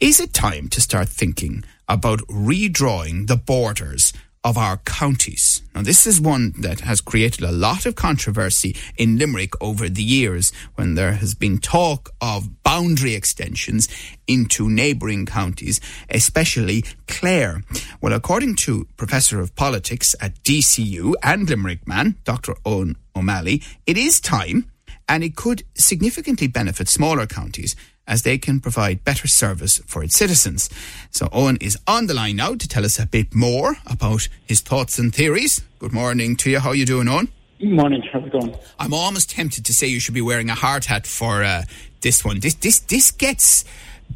Is it time to start thinking about redrawing the borders of our counties. Now, this is one that has created a lot of controversy in Limerick over the years when there has been talk of boundary extensions into neighbouring counties, especially Clare. Well, according to Professor of Politics at DCU and Limerick man, Dr. Eoin O'Malley, it is time and it could significantly benefit smaller counties as they can provide better service for its citizens. So Eoin is on the line now to tell us a bit more about his thoughts and theories. Good morning to you. How are you doing, Eoin? Morning. How's it going? I'm almost tempted to say you should be wearing a hard hat for uh, this one. This this this gets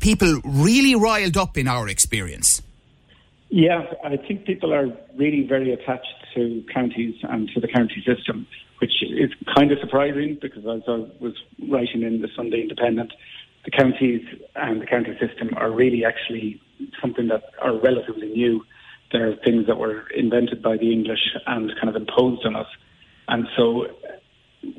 people really riled up in our experience. Yeah, I think people are really very attached to counties and to the county system, which is kind of surprising because as I was writing in the Sunday Independent, the counties and the county system are really actually something that are relatively new. They're things that were invented by the English and kind of imposed on us. And so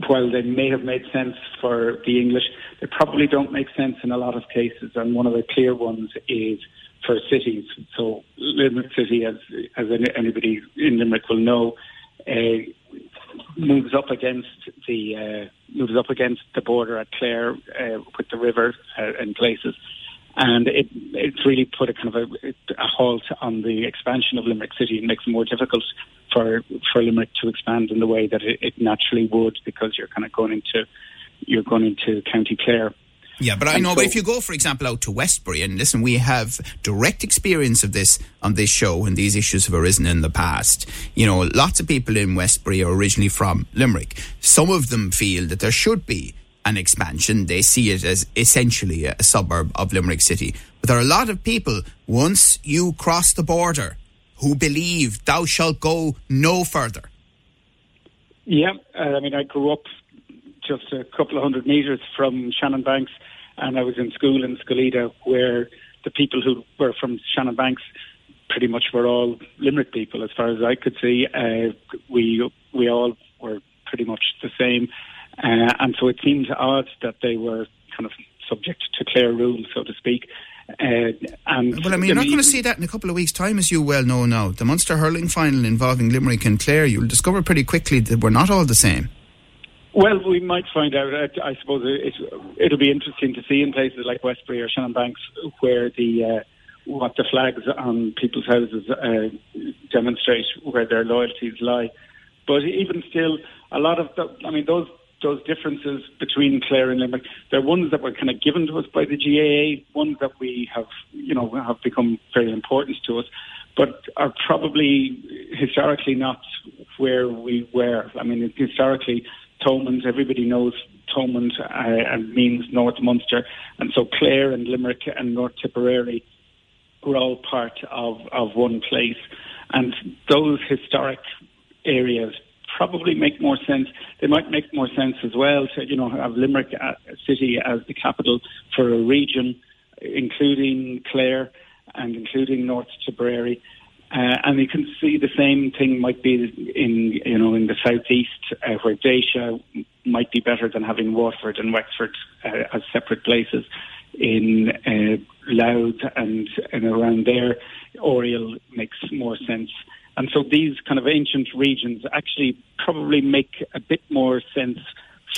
while they may have made sense for the English, they probably don't make sense in a lot of cases. And one of the clear ones is for cities. So Limerick City, as as anybody in Limerick will know, uh, moves up against the uh, moves up against the border at Clare uh, with the river uh, in places, and it it's really put a kind of a, a halt on the expansion of Limerick City. It makes it more difficult for for Limerick to expand in the way that it, it naturally would because you're kind of going into you're going into County Clare. Yeah, but I know. So, but if you go, for example, out to Westbury, and listen, we have direct experience of this on this show when these issues have arisen in the past. You know, lots of people in Westbury are originally from Limerick. Some of them feel that there should be an expansion. They see it as essentially a suburb of Limerick City. But there are a lot of people, once you cross the border, who believe thou shalt go no further. Yeah, uh, I mean, I grew up just a couple of hundred metres from Shannon Banks, and I was in school in Scoil Íde, where the people who were from Shannon Banks pretty much were all Limerick people, as far as I could see. Uh, we we all were pretty much the same, uh, and so it seemed odd that they were kind of subject to Clare rule, so to speak. Uh, and well, I mean, you're not going to see that in a couple of weeks' time, as you well know now. The Munster hurling final involving Limerick and Clare, you'll discover pretty quickly that we're not all the same. Well, we might find out. I, suppose it, it'll be interesting to see in places like Westbury or Shannon Banks where the uh, what the flags on people's houses uh, demonstrate where their loyalties lie. But even still, a lot of the, I mean, those those differences between Clare and Limerick, they're ones that were kind of given to us by the GAA, ones that we have, you know, have become very important to us, but are probably historically not where we were. I mean, historically Thomond. Everybody knows Thomond uh, means North Munster, and so Clare and Limerick and North Tipperary were all part of, of one place. And those historic areas probably make more sense. They might make more sense as well to you know have Limerick uh, city as the capital for a region, including Clare and including North Tipperary. Uh, and you can see the same thing might be in you know in the southeast uh, where Déise might be better than having Waterford and Wexford uh, as separate places. In uh, Louth and and around there, Oriel makes more sense. And so these kind of ancient regions actually probably make a bit more sense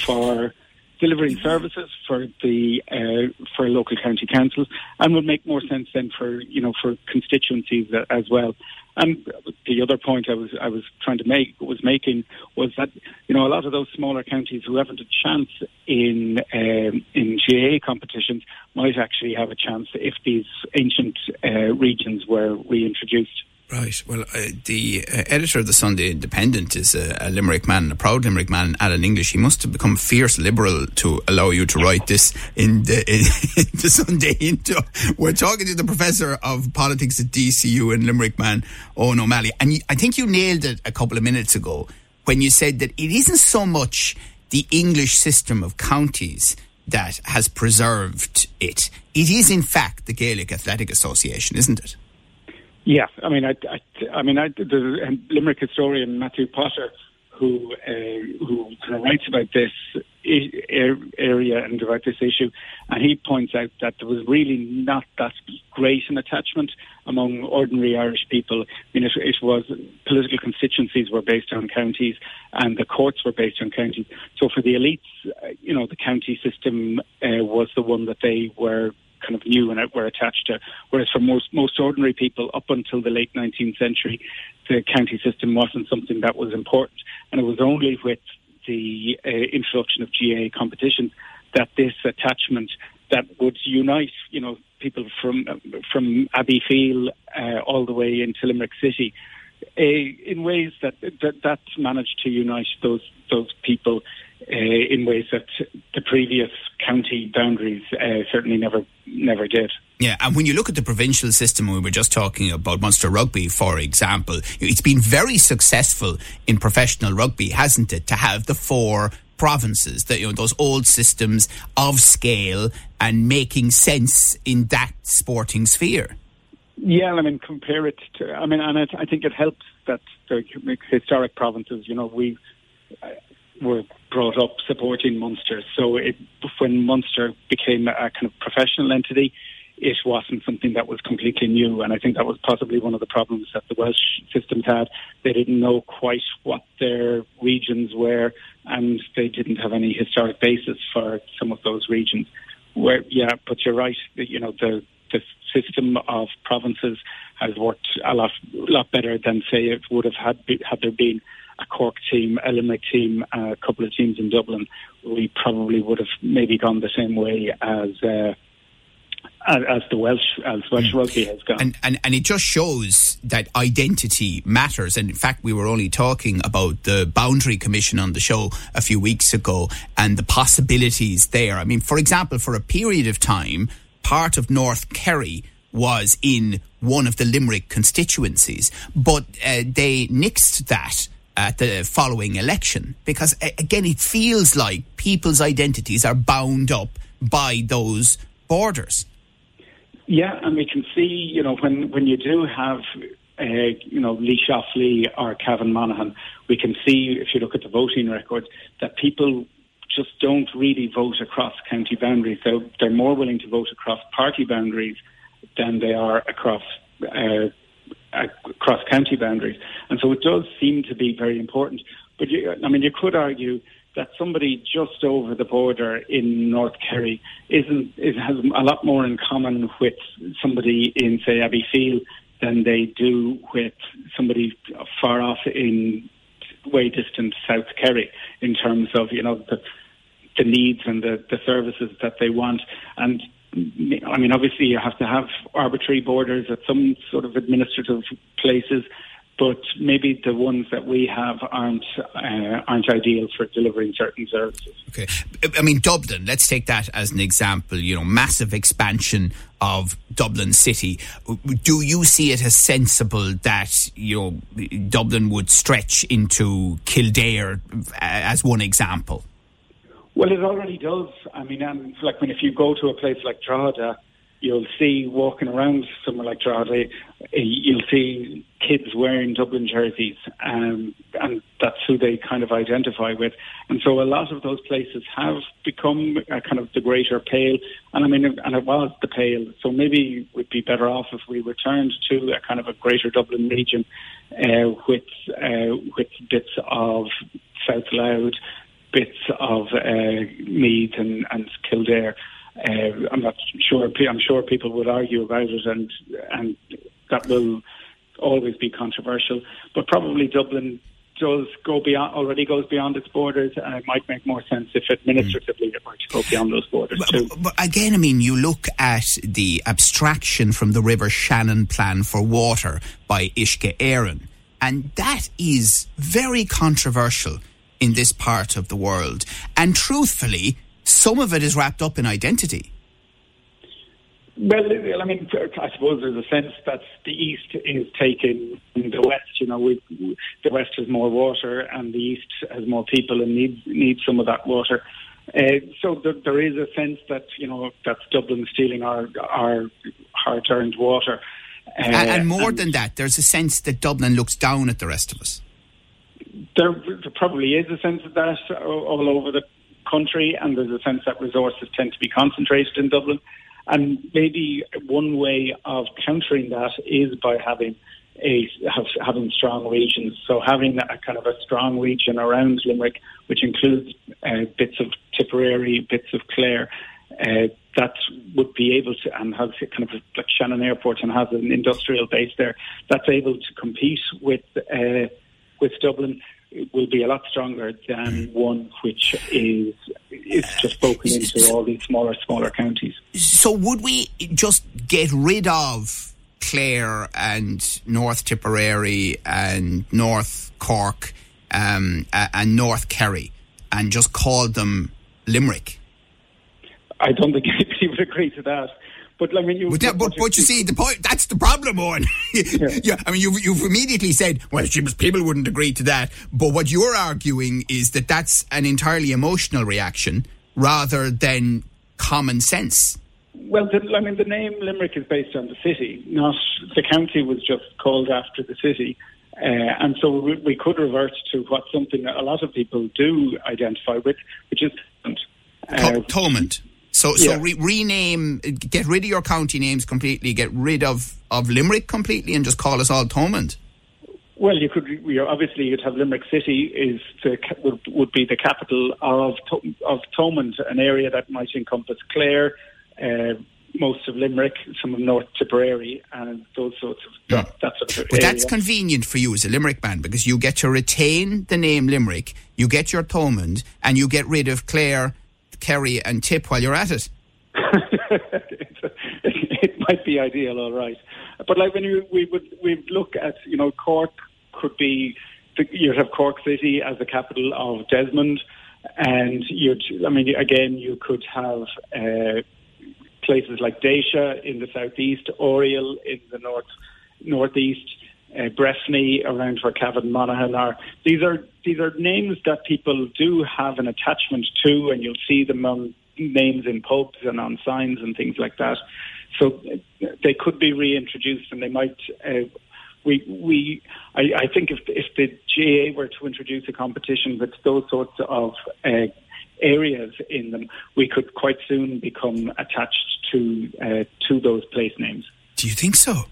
for delivering services for the uh, for local county councils, and would make more sense then for you know for constituencies as well. And the other point I was I was trying to make was making was that you know a lot of those smaller counties who haven't a chance in um, in GAA competitions might actually have a chance if these ancient uh, regions were reintroduced. Right. Well, uh, the uh, editor of the Sunday Independent is a, a, Limerick man, a proud Limerick man, Alan English. He must have become fierce liberal to allow you to write this in the, in, in the Sunday Indo. We're talking to the professor of politics at DCU and Limerick man, Eoin O'Malley. And you, I think you nailed it a couple of minutes ago when you said that it isn't so much the English system of counties that has preserved it. It is, in fact, the Gaelic Athletic Association, isn't it? Yeah, I mean, I, I, I mean, I, the Limerick historian Matthew Potter, who uh, who kind of writes about this area and about this issue, and he points out that there was really not that great an attachment among ordinary Irish people. I mean, it, it was political constituencies were based on counties, and the courts were based on counties. So for the elites, uh, you know, the county system uh, was the one that they were kind of knew and were attached to. Whereas for most most ordinary people, up until the late 19th century, the county system wasn't something that was important, and it was only with the uh, introduction of GAA competitions that this attachment that would unite, you know, people from from Abbeyfeale uh, all the way into Limerick City, uh, in ways that, that that managed to unite those those people uh, in ways that the previous county boundaries uh, certainly never never did. Yeah, and when you look at the provincial system, we were just talking about Munster Rugby, for example, it's been very successful in professional rugby, hasn't it, to have the four provinces, that you know those old systems of scale and making sense in that sporting sphere. Yeah, I mean, compare it to. I mean, and it, I think it helps that the historic provinces. You know, we uh, were brought up supporting Munster, so it, when Munster became a kind of professional entity, it wasn't something that was completely new. And I think that was possibly one of the problems that the Welsh systems had. They didn't know quite what their regions were, and they didn't have any historic basis for some of those regions. Where, yeah, but you're right. You know, the the system of provinces has worked a lot lot better than say it would have had had there been a Cork team, a Limerick team, a couple of teams in Dublin. We probably would have maybe gone the same way as. Uh, as the Welsh as Welsh mm. rugby has gone. And, and and it just shows that identity matters. And in fact, we were only talking about the Boundary Commission on the show a few weeks ago and the possibilities there. I mean, for example, for a period of time, part of North Kerry was in one of the Limerick constituencies, but uh, they nixed that at the following election because again it feels like people's identities are bound up by those borders yeah, and we can see, you know, when, when you do have, uh, you know, Laois Offaly or Cavan Monaghan, we can see, if you look at the voting record, that people just don't really vote across county boundaries. So they're more willing to vote across party boundaries than they are across uh, across county boundaries. And so it does seem to be very important. But you, I mean, you could argue that somebody just over the border in North Kerry isn't it has a lot more in common with somebody in say Abbeyfeale than they do with somebody far off in way distant South Kerry in terms of you know the the needs and the, the services that they want and I mean obviously you have to have arbitrary borders at some sort of administrative places but maybe the ones that we have aren't uh, aren't ideal for delivering certain services. Okay, I mean Dublin. Let's take that as an example. You know, massive expansion of Dublin City. Do you see it as sensible that you know Dublin would stretch into Kildare as one example? Well, it already does. I mean, um, like when if you go to a place like Drogheda you'll see walking around somewhere like Drogheda, eh, you'll see kids wearing Dublin jerseys, um, and that's who they kind of identify with. And so a lot of those places have become kind of the greater Pale, and I mean, and it was the Pale. So maybe we'd be better off if we returned to a kind of a greater Dublin region uh, with uh, with bits of South Louth, bits of uh, Meath and, and Kildare. Uh, I'm not sure. I'm sure people would argue about it, and and that will always be controversial. But probably Dublin does go beyond already goes beyond its borders, and it might make more sense if administratively it were to go beyond those borders but, too. But again, I mean, you look at the abstraction from the River Shannon plan for water by Uisce Éireann, and that is very controversial in this part of the world. And truthfully, some of it is wrapped up in identity. Well, I mean, I suppose there's a sense that the East is taking the West. You know, we, the West has more water, and the East has more people, and needs needs some of that water. Uh, so th- there is a sense that you know that's Dublin stealing our our hard-earned water. Uh, and, and, more and than that, there's a sense that Dublin looks down at the rest of us there, there probably is a sense of that all over the country, and there's a sense that resources tend to be concentrated in Dublin. And maybe one way of countering that is by having a having strong regions. So having a kind of a strong region around Limerick, which includes uh, bits of Tipperary, bits of Clare, uh, that would be able to and has kind of like Shannon Airport and has an industrial base there. That's able to compete with uh, with Dublin it will be a lot stronger than one which is is just broken into all these smaller smaller counties. So would we just get rid of Clare and North Tipperary and North Cork um, and North Kerry and just call them Limerick? I don't think anybody would agree to that. But I mean, you. But, that, but, but you see, the point that's the problem, Eoin. yeah. yeah. I mean, you've, you've immediately said, well, people wouldn't agree to that. But what you're arguing is that that's an entirely emotional reaction rather than common sense. Well, the, I mean, the name Limerick is based on the city, not the county was just called after the city. Uh, and so we, we, could revert to what something that a lot of people do identify with, which is uh, Thomond. So, yeah. so re- rename, get rid of your county names completely, get rid of, of Limerick completely, and just call us all Thomond. Well, you could. You know, obviously, you'd have Limerick City is the, would, would be the capital of of Thomond, an area that might encompass Clare, uh, most of Limerick, some of North Tipperary, and those sorts of yeah. that, that sort of But area. that's convenient for you as a Limerick man because you get to retain the name Limerick, you get your Thomond, and you get rid of Clare Kerry and Tip while you're at it? it might be ideal, all right. But like when you, we would we look at you know Cork could be you'd have Cork City as the capital of Desmond, and you'd I mean again you could have uh, places like Déise in the southeast, Oriel in the north northeast uh, Breffni, around where Cavan Monaghan are. These are these are names that people do have an attachment to, and you'll see them on names in pubs and on signs and things like that. So uh, they could be reintroduced, and they might. Uh, we, we, I, I think if, if the GA were to introduce a competition with those sorts of uh, areas in them, we could quite soon become attached to uh, to those place names. Do you think so?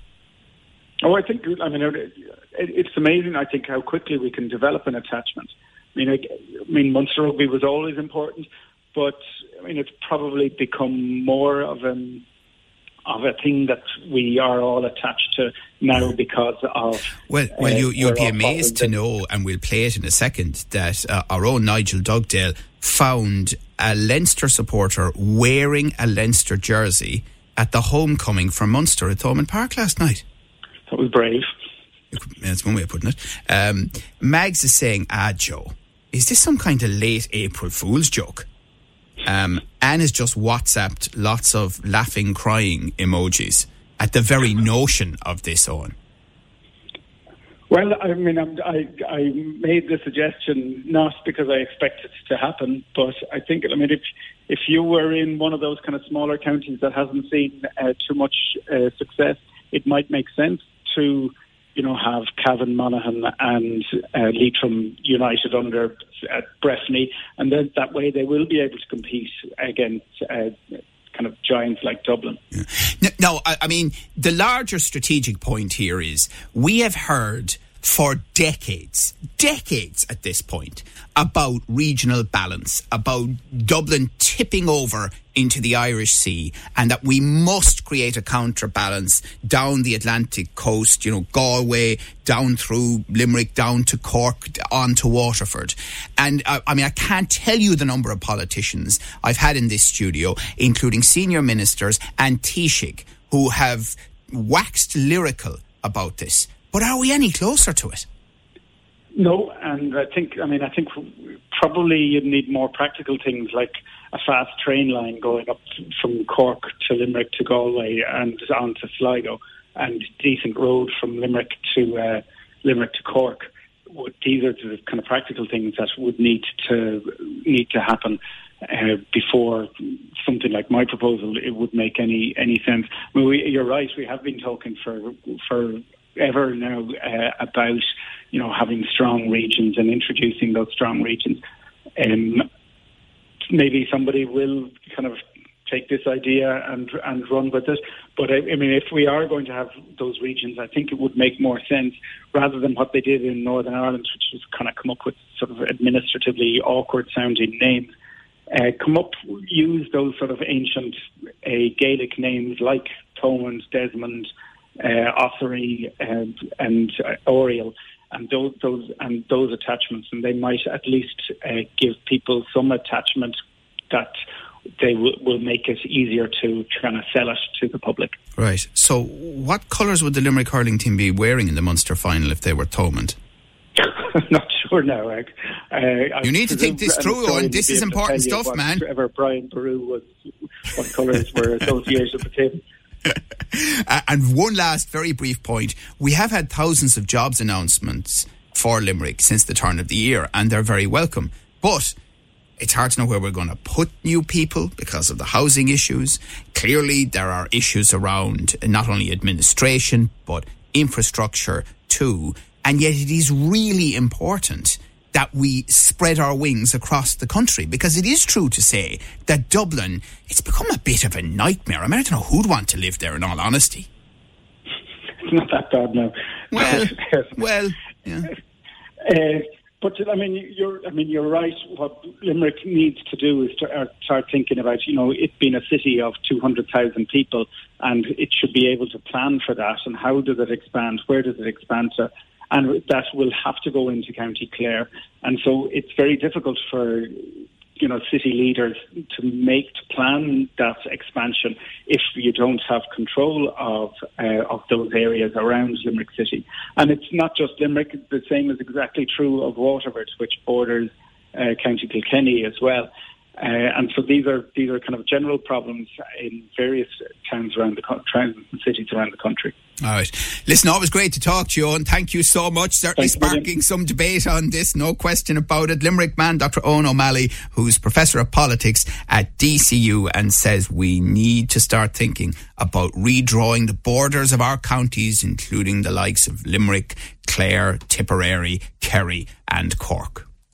Oh, I think I mean it's amazing. I think how quickly we can develop an attachment. I mean, I, I mean Munster rugby was always important, but I mean it's probably become more of an of a thing that we are all attached to now because of. Well, well, uh, you, you'll be amazed to know, and we'll play it in a second, that uh, our own Nigel Dugdale found a Leinster supporter wearing a Leinster jersey at the homecoming for Munster at Thomond Park last night. That was brave. That's one way of putting it. Um, Mags is saying, ah, Joe, is this some kind of late April Fool's joke? Um, Anne has just WhatsApped lots of laughing, crying emojis at the very notion of this on. Well, I mean, I'm, i I made the suggestion not because I expect it to happen, but I think, I mean, if if you were in one of those kind of smaller counties that hasn't seen uh, too much uh, success, it might make sense to, you know, have Cavan Monaghan and uh, Leitrim united under uh, and then that way they will be able to compete against. Uh, kind of giants like Dublin. Yeah. No, no I, I mean, the larger strategic point here is we have heard for decades, decades at this point, about regional balance, about Dublin tipping over into the Irish Sea, and that we must create a counterbalance down the Atlantic coast, you know, Galway, down through Limerick, down to Cork, on to Waterford. And uh, I mean, I can't tell you the number of politicians I've had in this studio, including senior ministers and Taoiseach, who have waxed lyrical about this. But are we any closer to it? No, and I think, I mean, I think probably you'd need more practical things like a fast train line going up from Cork to Limerick to Galway and on to Sligo, and decent road from Limerick to uh, Limerick to Cork. These are the kind of practical things that would need to need to happen uh, before something like my proposal. It would make any any sense. I mean, we, you're right. We have been talking for for ever now uh, about you know having strong regions and introducing those strong regions. Um, maybe somebody will kind of take this idea and and run with it. But I, I, mean, if we are going to have those regions, I think it would make more sense rather than what they did in Northern Ireland, which was kind of come up with sort of administratively awkward sounding names. Uh, come up, use those sort of ancient uh, Gaelic names like Thomond, Desmond, uh, Ossory, and, and uh, Oriel, and those, those and those attachments, and they might at least uh, give people some attachment that they will, will make it easier to kind of sell it to the public. Right. So, what colours would the Limerick hurling team be wearing in the Munster final if they were Thomond? I'm not sure now. Uh, you need to think this through, Eoin. This is important stuff, man. Ever Brian Boru was what colours were associated with him. Uh, and one last very brief point. We have had thousands of jobs announcements for Limerick since the turn of the year, and they're very welcome. But it's hard to know where we're going to put new people because of the housing issues. Clearly, there are issues around not only administration, but infrastructure too. And yet, it is really important that we spread our wings across the country because it is true to say that Dublin, it's become a bit of a nightmare. I mean, I don't know who'd want to live there in all honesty. It's not that bad now. Well, well, yeah. Uh, but I mean, you're I mean you're right. What Limerick needs to do is to uh, start thinking about you know it being a city of two hundred thousand people, and it should be able to plan for that. And how does it expand? Where does it expand to? And that will have to go into County Clare. And so it's very difficult for you know city leaders to make to plan that expansion if you don't have control of uh, of those areas around Limerick City. And it's not just Limerick; the same is exactly true of Waterford, which borders uh, County Kilkenny as well. Uh, and so these are these are kind of general problems in various towns around the country, cities around the country. All right. Listen, always great to talk to you, and thank you so much. Certainly Thanks, sparking some debate on this, no question about it. Limerick man, Dr. Eoin O'Malley, who's Professor of Politics at DCU, and says we need to start thinking about redrawing the borders of our counties, including the likes of Limerick, Clare, Tipperary, Kerry, and Cork.